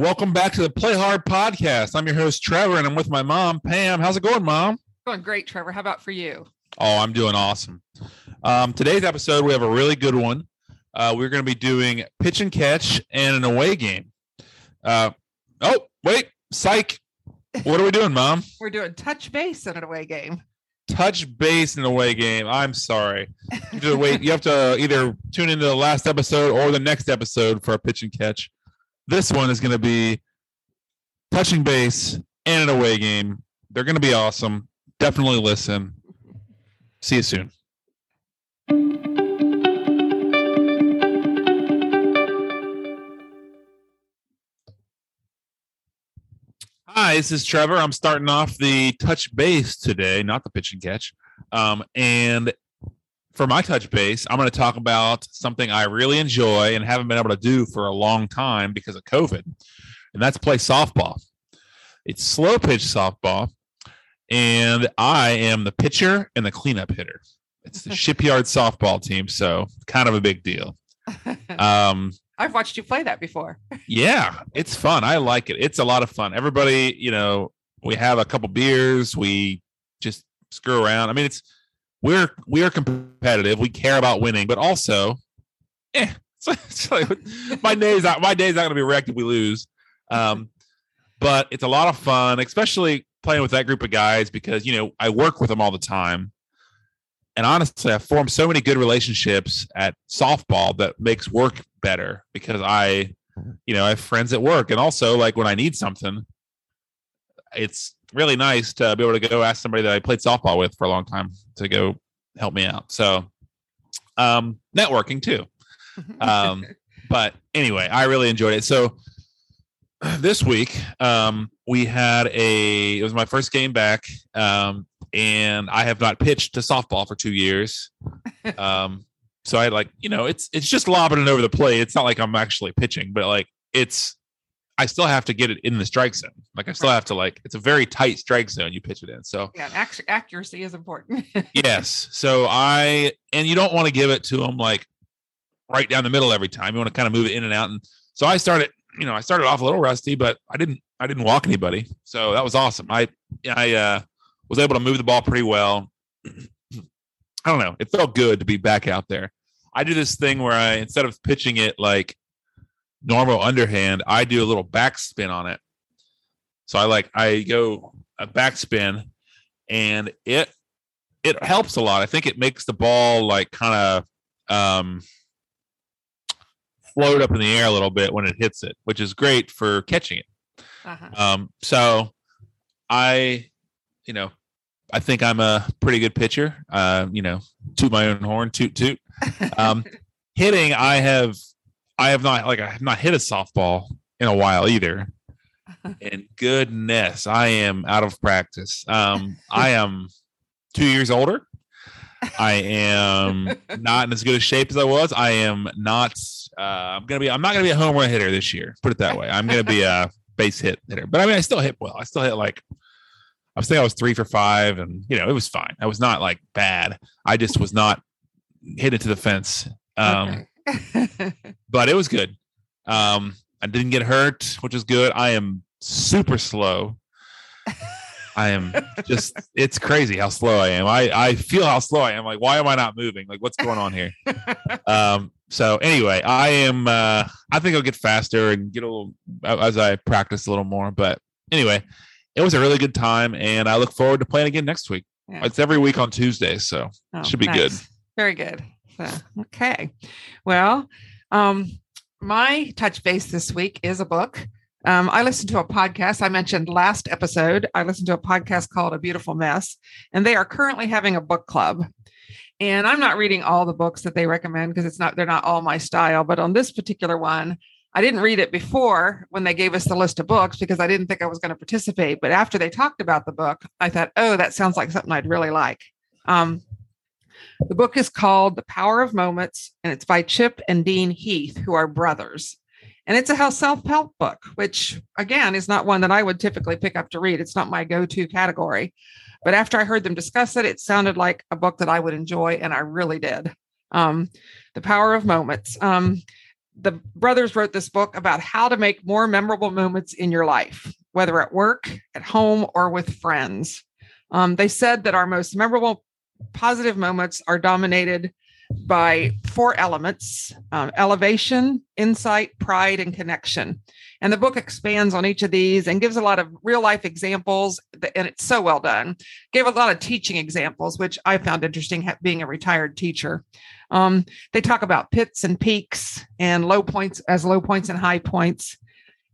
Welcome back to the Play Hard podcast. I'm your host Trevor, and I'm with my mom Pam. How's it going, Mom? Going great, Trevor. How about for you? Oh, I'm doing awesome. Um, today's episode, we have a really good one. Uh, we're going to be doing pitch and catch and an away game. Uh, oh, wait, psych. What are we doing, Mom? We're doing touch base in an away game. Touch base in an away game. I'm sorry. You have to wait. You have to either tune into the last episode or the next episode for a pitch and catch. This one is going to be touching base and an away game. They're going to be awesome. Definitely listen. See you soon. Hi, this is Trevor. I'm starting off the touch base today, not the pitch and catch. Um, and for my touch base, I'm going to talk about something I really enjoy and haven't been able to do for a long time because of COVID, and that's play softball. It's slow pitch softball, and I am the pitcher and the cleanup hitter. It's the shipyard softball team, so kind of a big deal. Um, I've watched you play that before. yeah, it's fun. I like it. It's a lot of fun. Everybody, you know, we have a couple beers. We just screw around. I mean, it's we're we are competitive. We care about winning, but also, eh, my day's not my day's not going to be wrecked if we lose. Um, but it's a lot of fun, especially playing with that group of guys because you know I work with them all the time. And honestly, I've formed so many good relationships at softball that makes work better because I, you know, I have friends at work. And also, like when I need something, it's really nice to be able to go ask somebody that I played softball with for a long time to go help me out. So, um, networking too. Um, but anyway, I really enjoyed it. So, this week, um, we had a, it was my first game back. Um, and I have not pitched to softball for two years. Um, so I like, you know, it's it's just lobbing it over the plate. It's not like I'm actually pitching, but like it's I still have to get it in the strike zone. Like I still have to like it's a very tight strike zone you pitch it in. So yeah, ac- accuracy is important. yes. So I and you don't want to give it to them like right down the middle every time. You want to kind of move it in and out. And so I started, you know, I started off a little rusty, but I didn't I didn't walk anybody. So that was awesome. I I uh was able to move the ball pretty well. I don't know. It felt good to be back out there. I do this thing where I instead of pitching it like normal underhand, I do a little backspin on it. So I like I go a backspin and it it helps a lot. I think it makes the ball like kind of um float up in the air a little bit when it hits it, which is great for catching it. Uh-huh. Um so I you know I think I'm a pretty good pitcher. Uh, you know, toot my own horn, toot toot. Um, hitting, I have, I have not like I have not hit a softball in a while either. And goodness, I am out of practice. Um, I am two years older. I am not in as good a shape as I was. I am not. Uh, I'm gonna be. I'm not gonna be a home run hitter this year. Put it that way. I'm gonna be a base hit hitter. But I mean, I still hit well. I still hit like I was thinking I was three for five, and you know it was fine. I was not like bad. I just was not hit into the fence. Um, okay. But it was good. Um, I didn't get hurt, which is good. I am super slow. I am just it's crazy how slow I am. I I feel how slow I am. Like why am I not moving? Like what's going on here? um so anyway, I am uh I think I'll get faster and get a little as I practice a little more, but anyway, it was a really good time, and I look forward to playing again next week. Yeah. It's every week on Tuesday, so oh, should be nice. good. Very good. So, okay. Well, um, my touch base this week is a book. Um, I listened to a podcast I mentioned last episode. I listened to a podcast called A Beautiful Mess, and they are currently having a book club. And I'm not reading all the books that they recommend because it's not they're not all my style. But on this particular one, I didn't read it before when they gave us the list of books because I didn't think I was going to participate. But after they talked about the book, I thought, oh, that sounds like something I'd really like. Um, the book is called The Power of Moments, and it's by Chip and Dan Heath, who are brothers. And it's a self help book, which again is not one that I would typically pick up to read. It's not my go to category. But after I heard them discuss it, it sounded like a book that I would enjoy, and I really did. Um, the Power of Moments. Um, the brothers wrote this book about how to make more memorable moments in your life, whether at work, at home, or with friends. Um, they said that our most memorable positive moments are dominated by four elements um, elevation, insight, pride, and connection. And the book expands on each of these and gives a lot of real life examples. And it's so well done. Gave a lot of teaching examples, which I found interesting being a retired teacher. Um, they talk about pits and peaks and low points as low points and high points.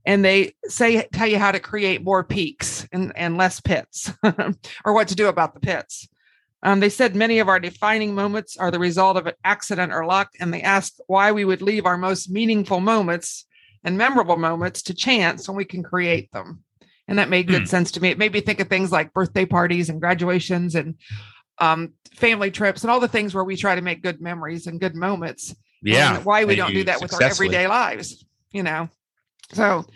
And they say, tell you how to create more peaks and, and less pits or what to do about the pits. Um, they said many of our defining moments are the result of an accident or luck, and they asked why we would leave our most meaningful moments and memorable moments to chance when we can create them. And that made good hmm. sense to me. It made me think of things like birthday parties and graduations and um, family trips and all the things where we try to make good memories and good moments. Yeah. why we don't do that with our everyday lives, you know? So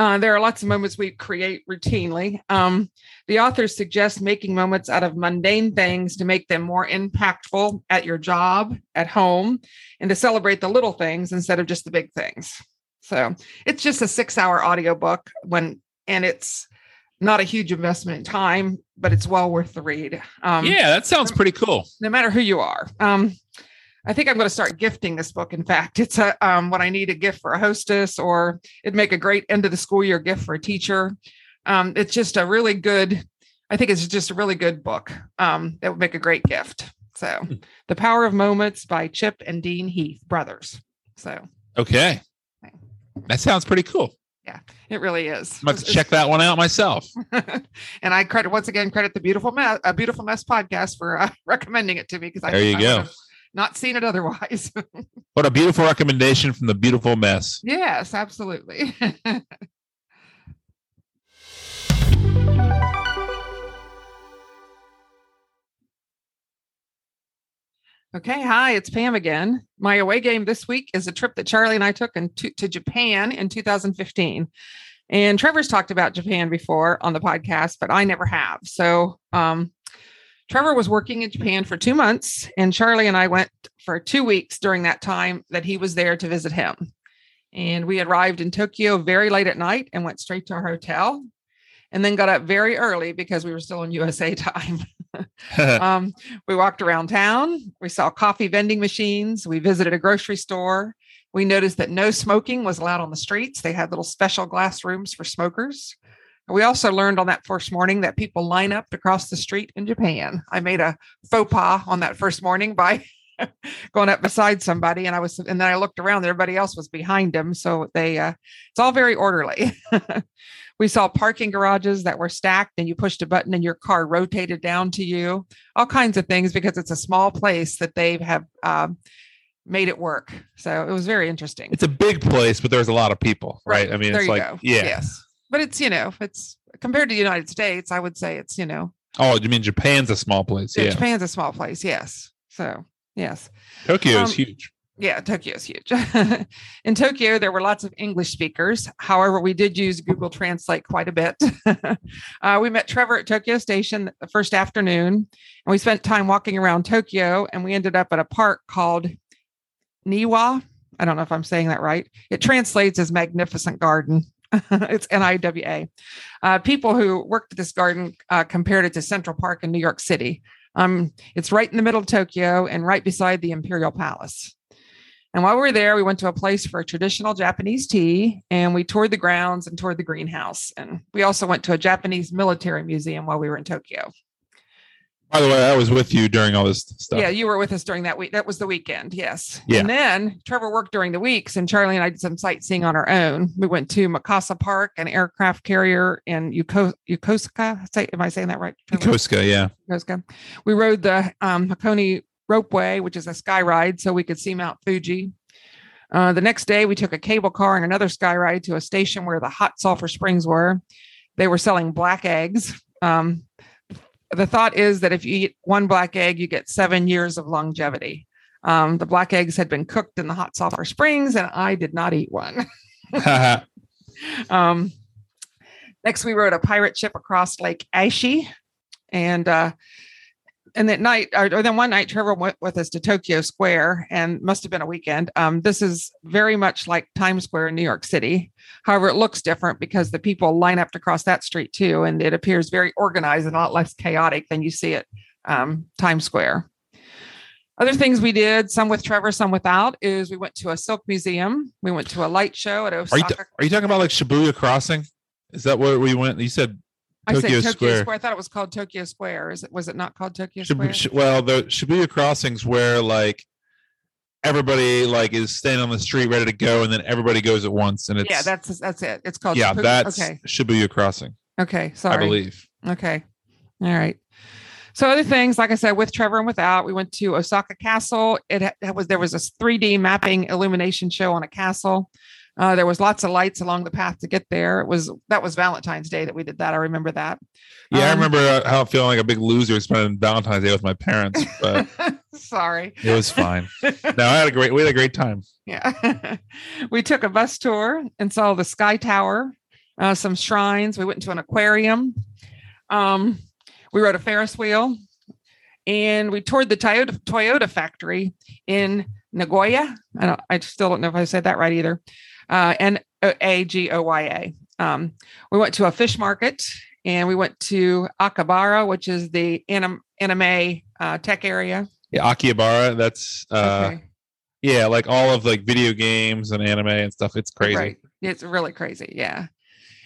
uh, there are lots of moments we create routinely. Um, the authors suggest making moments out of mundane things to make them more impactful at your job, at home, and to celebrate the little things instead of just the big things. So it's just a six hour audiobook when, and it's not a huge investment in time, but it's well worth the read. Um, yeah, that sounds pretty cool. No matter who you are. Um, I think I'm going to start gifting this book. In fact, it's a um, what I need a gift for a hostess, or it'd make a great end of the school year gift for a teacher. Um, it's just a really good. I think it's just a really good book um, that would make a great gift. So, hmm. The Power of Moments by Chip and Dan Heath brothers. So, okay, that sounds pretty cool. Yeah, it really is. I'm check that one out myself. and I credit once again credit the beautiful mess, a beautiful mess podcast for uh, recommending it to me because I there you I go not seen it otherwise. what a beautiful recommendation from the beautiful mess. Yes, absolutely. Okay, hi, it's Pam again. My away game this week is a trip that Charlie and I took to, to Japan in 2015. And Trevor's talked about Japan before on the podcast, but I never have. So um, Trevor was working in Japan for two months, and Charlie and I went for two weeks during that time that he was there to visit him. And we arrived in Tokyo very late at night and went straight to our hotel and then got up very early because we were still in USA time. um, we walked around town. We saw coffee vending machines. We visited a grocery store. We noticed that no smoking was allowed on the streets. They had little special glass rooms for smokers. We also learned on that first morning that people line up to cross the street in Japan. I made a faux pas on that first morning by going up beside somebody and I was and then I looked around everybody else was behind him so they uh it's all very orderly. we saw parking garages that were stacked and you pushed a button and your car rotated down to you. All kinds of things because it's a small place that they have um, made it work. So it was very interesting. It's a big place but there's a lot of people, right? right. I mean there it's like go. yeah. Yes but it's you know it's compared to the United States, I would say it's you know. Oh, you mean Japan's a small place? Yeah, Japan's a small place. Yes. So yes. Tokyo um, is huge. Yeah, Tokyo is huge. in Tokyo, there were lots of English speakers. However, we did use Google Translate quite a bit. uh, we met Trevor at Tokyo Station the first afternoon, and we spent time walking around Tokyo. And we ended up at a park called Niwa. I don't know if I'm saying that right. It translates as magnificent garden. it's NIWA. Uh, people who worked at this garden uh, compared it to Central Park in New York City. Um, it's right in the middle of Tokyo and right beside the Imperial Palace. And while we were there, we went to a place for a traditional Japanese tea and we toured the grounds and toured the greenhouse. And we also went to a Japanese military museum while we were in Tokyo. By the way, I was with you during all this stuff. Yeah, you were with us during that week. That was the weekend. Yes. Yeah. And then Trevor worked during the weeks, and Charlie and I did some sightseeing on our own. We went to Mikasa Park, an aircraft carrier in Yokosuka. Say, am I saying that right? Yokosuka, yeah. Yokosuka. We rode the um, Hakone Ropeway, which is a sky ride, so we could see Mount Fuji. Uh, the next day, we took a cable car and another sky ride to a station where the hot sulfur springs were. They were selling black eggs. Um, the thought is that if you eat one black egg, you get seven years of longevity. Um, the black eggs had been cooked in the hot sulfur springs, and I did not eat one. um, next, we rode a pirate ship across Lake Ashi, and uh, and that night, or, or then one night, Trevor went with us to Tokyo Square, and must have been a weekend. Um, this is very much like Times Square in New York City. However, it looks different because the people line up to cross that street too, and it appears very organized and a lot less chaotic than you see at um, Times Square. Other things we did, some with Trevor, some without, is we went to a silk museum. We went to a light show at Osaka. Are you, are you talking about like Shibuya Crossing? Is that where we went? You said I said Tokyo Square. Square. I thought it was called Tokyo Square. Is it? Was it not called Tokyo Square? well, the Shibuya Crossings where like everybody like is standing on the street ready to go, and then everybody goes at once, and it's yeah, that's that's it. It's called yeah, Shibuya. that's okay. Shibuya Crossing. Okay, sorry. I believe. Okay, all right. So other things, like I said, with Trevor and without, we went to Osaka Castle. It, it was there was a 3D mapping illumination show on a castle. Uh, there was lots of lights along the path to get there. It was that was Valentine's Day that we did that. I remember that. Yeah, um, I remember uh, how feeling like a big loser spending Valentine's Day with my parents. But sorry, it was fine. no, I had a great we had a great time. Yeah, we took a bus tour and saw the Sky Tower, uh, some shrines. We went to an aquarium. Um, we rode a Ferris wheel, and we toured the Toyota Toyota factory in Nagoya. I don't. I still don't know if I said that right either uh, N A G O Y A. Um, we went to a fish market and we went to Akabara, which is the anim- anime uh, tech area. Yeah, Akihabara. That's uh, okay. yeah, like all of like video games and anime and stuff. It's crazy. Right. It's really crazy. Yeah.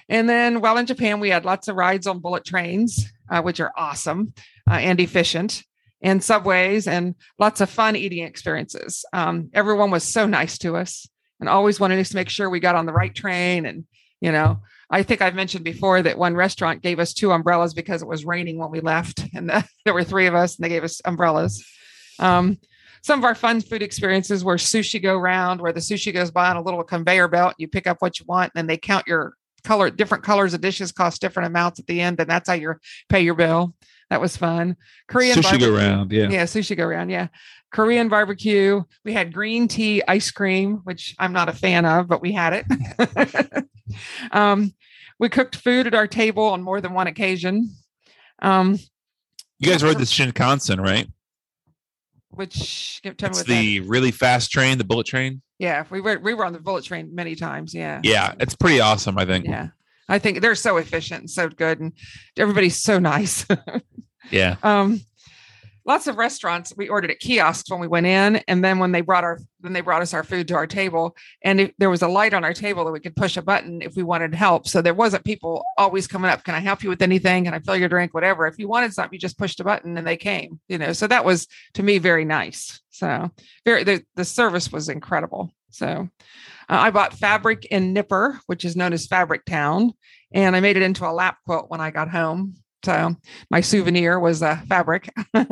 And then while in Japan, we had lots of rides on bullet trains, uh, which are awesome uh, and efficient, and subways, and lots of fun eating experiences. Um, everyone was so nice to us and always wanted us to make sure we got on the right train. And, you know, I think I've mentioned before that one restaurant gave us two umbrellas because it was raining when we left. And the, there were three of us and they gave us umbrellas. Um, some of our fun food experiences were sushi go round, where the sushi goes by on a little conveyor belt. You pick up what you want, and then they count your color. Different colors of dishes cost different amounts at the end, and that's how you pay your bill. That was fun. Korean sushi barbecue. go round, yeah, yeah, sushi go round, yeah. Korean barbecue. We had green tea ice cream, which I'm not a fan of, but we had it. um, we cooked food at our table on more than one occasion. Um, you guys rode the Shinkansen, right? Which it's the that. really fast train, the bullet train. Yeah, we were we were on the bullet train many times. Yeah. Yeah, it's pretty awesome. I think. Yeah. I think they're so efficient and so good, and everybody's so nice. yeah. Um, lots of restaurants we ordered at kiosks when we went in, and then when they brought our then they brought us our food to our table, and if, there was a light on our table that we could push a button if we wanted help. So there wasn't people always coming up. Can I help you with anything? Can I fill your drink? Whatever. If you wanted something, you just pushed a button and they came. You know. So that was to me very nice. So very the the service was incredible. So uh, I bought fabric in Nippori, which is known as Fabric Town, and I made it into a lap quilt when I got home. So my souvenir was a uh, fabric.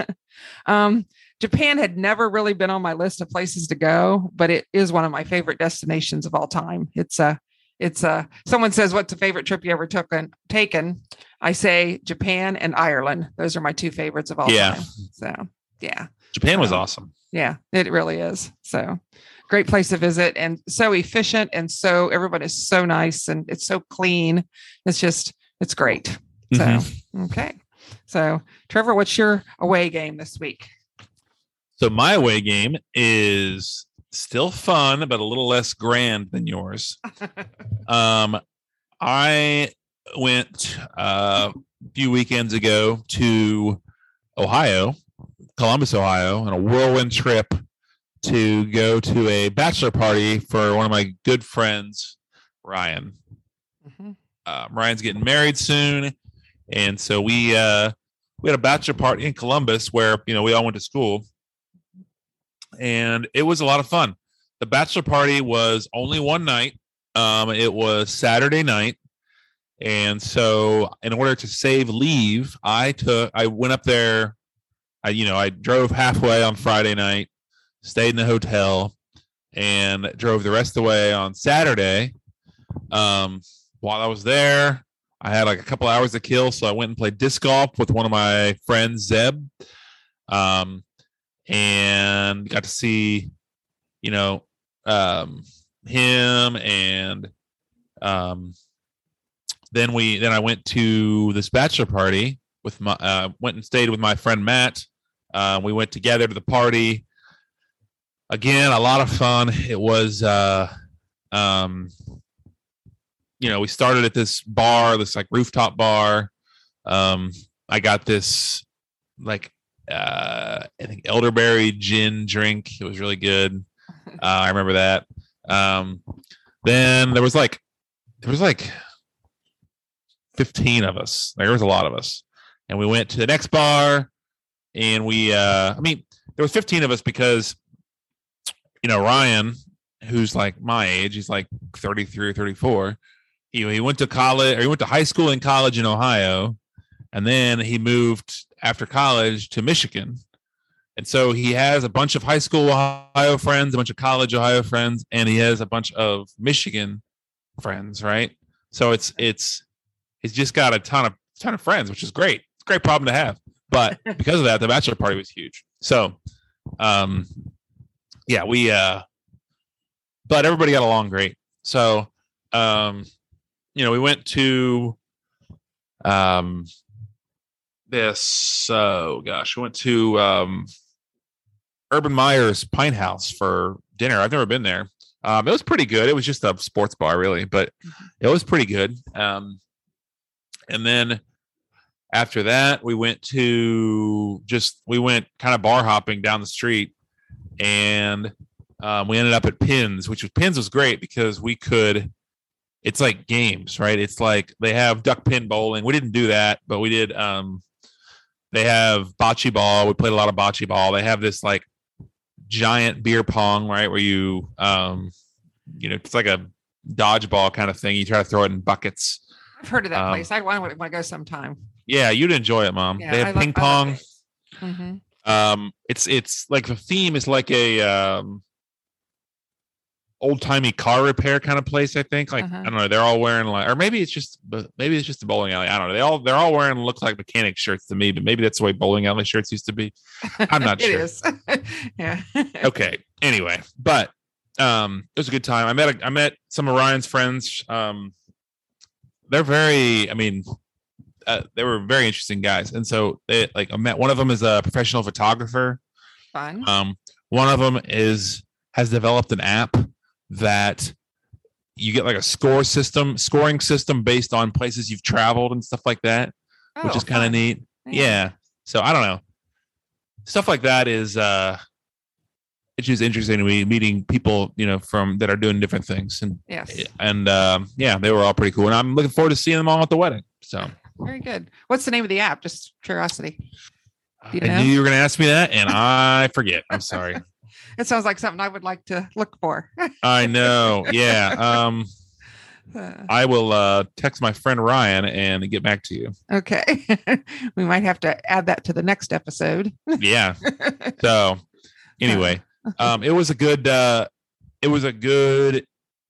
um, Japan had never really been on my list of places to go, but it is one of my favorite destinations of all time. It's a, it's a. Someone says, "What's the favorite trip you ever took and taken?" I say Japan and Ireland. Those are my two favorites of all yeah. time. So yeah, Japan was um, awesome. Yeah, it really is. So great place to visit and so efficient and so everyone is so nice and it's so clean. It's just it's great. So mm-hmm. okay. So Trevor, what's your away game this week? So my away game is still fun, but a little less grand than yours. um, I went uh, a few weekends ago to Ohio, Columbus, Ohio, on a whirlwind trip to go to a bachelor party for one of my good friends, Ryan. Mm-hmm. Uh, Ryan's getting married soon, and so we uh, we had a bachelor party in Columbus where you know we all went to school, and it was a lot of fun. The bachelor party was only one night. Um, it was Saturday night, and so in order to save leave, I took I went up there. I you know I drove halfway on Friday night stayed in the hotel, and drove the rest of the way on Saturday. Um, while I was there, I had like a couple hours to kill, so I went and played disc golf with one of my friends, Zeb, um, and got to see, you know, um, him and um, then we then I went to this bachelor party with my uh, went and stayed with my friend Matt Uh, we went together to the party. Again, a lot of fun. It was, uh, um, you know, we started at this bar, this like rooftop bar. Um, I got this like uh, I think elderberry gin drink. It was really good. Uh, I remember that. Um, then there was like there was like 15 of us. There was a lot of us. And we went to the next bar and we uh I mean there was 15 of us because you know Ryan who's like my age, he's like 33 or 34. He he went to college or he went to high school and college in Ohio and then he moved after college to Michigan. And so he has a bunch of high school Ohio friends, a bunch of college Ohio friends, and he has a bunch of Michigan friends, right? So it's it's he's just got a ton of ton of friends, which is great. It's a great problem to have. But because of that, the bachelor party was huge. So um yeah, we uh but everybody got along great. So um you know, we went to um this oh gosh, we went to um Urban Meyer's Pint House for dinner. I've never been there. Um, it was pretty good. It was just a sports bar, really, but it was pretty good. Um, and then after that, we went to just we went kind of bar hopping down the street, and um, we ended up at Pins, which was Pins was great because we could. It's like games, right? It's like they have duck pin bowling. We didn't do that, but we did. Um, they have bocce ball. We played a lot of bocce ball. They have this like giant beer pong, right? Where you, um, you know, it's like a dodgeball kind of thing. You try to throw it in buckets. I've heard of that Um, place. I want to go sometime. Yeah, you'd enjoy it, mom. Yeah, they have lo- ping love pong. Mhm. Um, it's it's like the theme is like a um old timey car repair kind of place. I think. Like Uh-huh. I don't know. They're all wearing like, or maybe it's just, but maybe it's just a bowling alley. I don't know. They all they're all wearing look like mechanic shirts to me, but maybe that's the way bowling alley shirts used to be. I'm not sure. is. yeah. okay anyway but um it was a good time i met a, i met some of ryan's friends um they're very i mean uh, they were very interesting guys and so they like i met one of them is a professional photographer Fun. um one of them is has developed an app that you get like a score system scoring system based on places you've traveled and stuff like that which Oh, is kind of neat yeah so i don't know stuff like that is uh it's just interesting to me meeting people you know from that are doing different things and Yes. and um yeah they were all pretty cool and i'm looking forward to seeing them all at the wedding so Very good. What's the name of the app? Just curiosity. Do you i know? knew you were going to ask me that and i forget i'm sorry It sounds like something I would like to look for. i know. Yeah um Uh, i will uh text my friend ryan and get back to you. Okay. we might have to add that to the next episode. yeah. So anyway um it was a good uh it was a good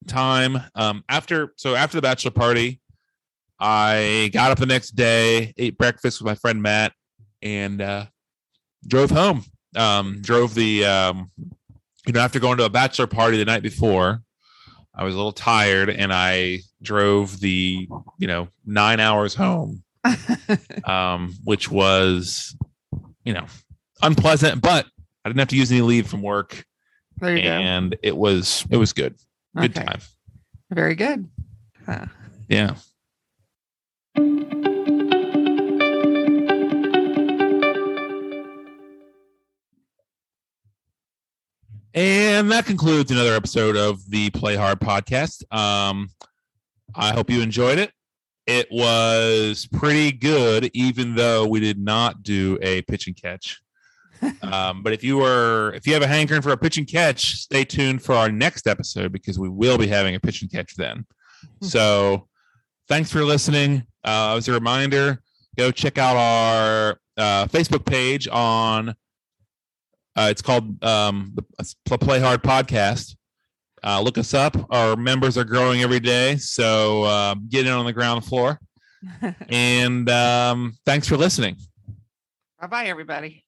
time. Um after so after the bachelor party i got up the next day ate breakfast with my friend matt and uh drove home um drove the um you know after going to a bachelor party the night before i was a little tired and i drove the you know nine hours home um which was you know unpleasant but i didn't have to use any leave from work. There you and it was it was good. Good Okay. time. Very good. Uh, yeah and that concludes another episode of the play hard podcast. Um i hope you enjoyed it. It was pretty good even though we did not do a pitch and catch. Um, but if you were if you have a hankering for a pitch and catch stay tuned for our next episode because we will be having a pitch and catch then. So thanks for listening. Uh, as a reminder go check out our uh, facebook page on uh, it's called um, the play hard podcast. Uh, look us up. Our members are growing every day. So uh, get in on the ground floor. And um, thanks for listening. Bye bye, everybody.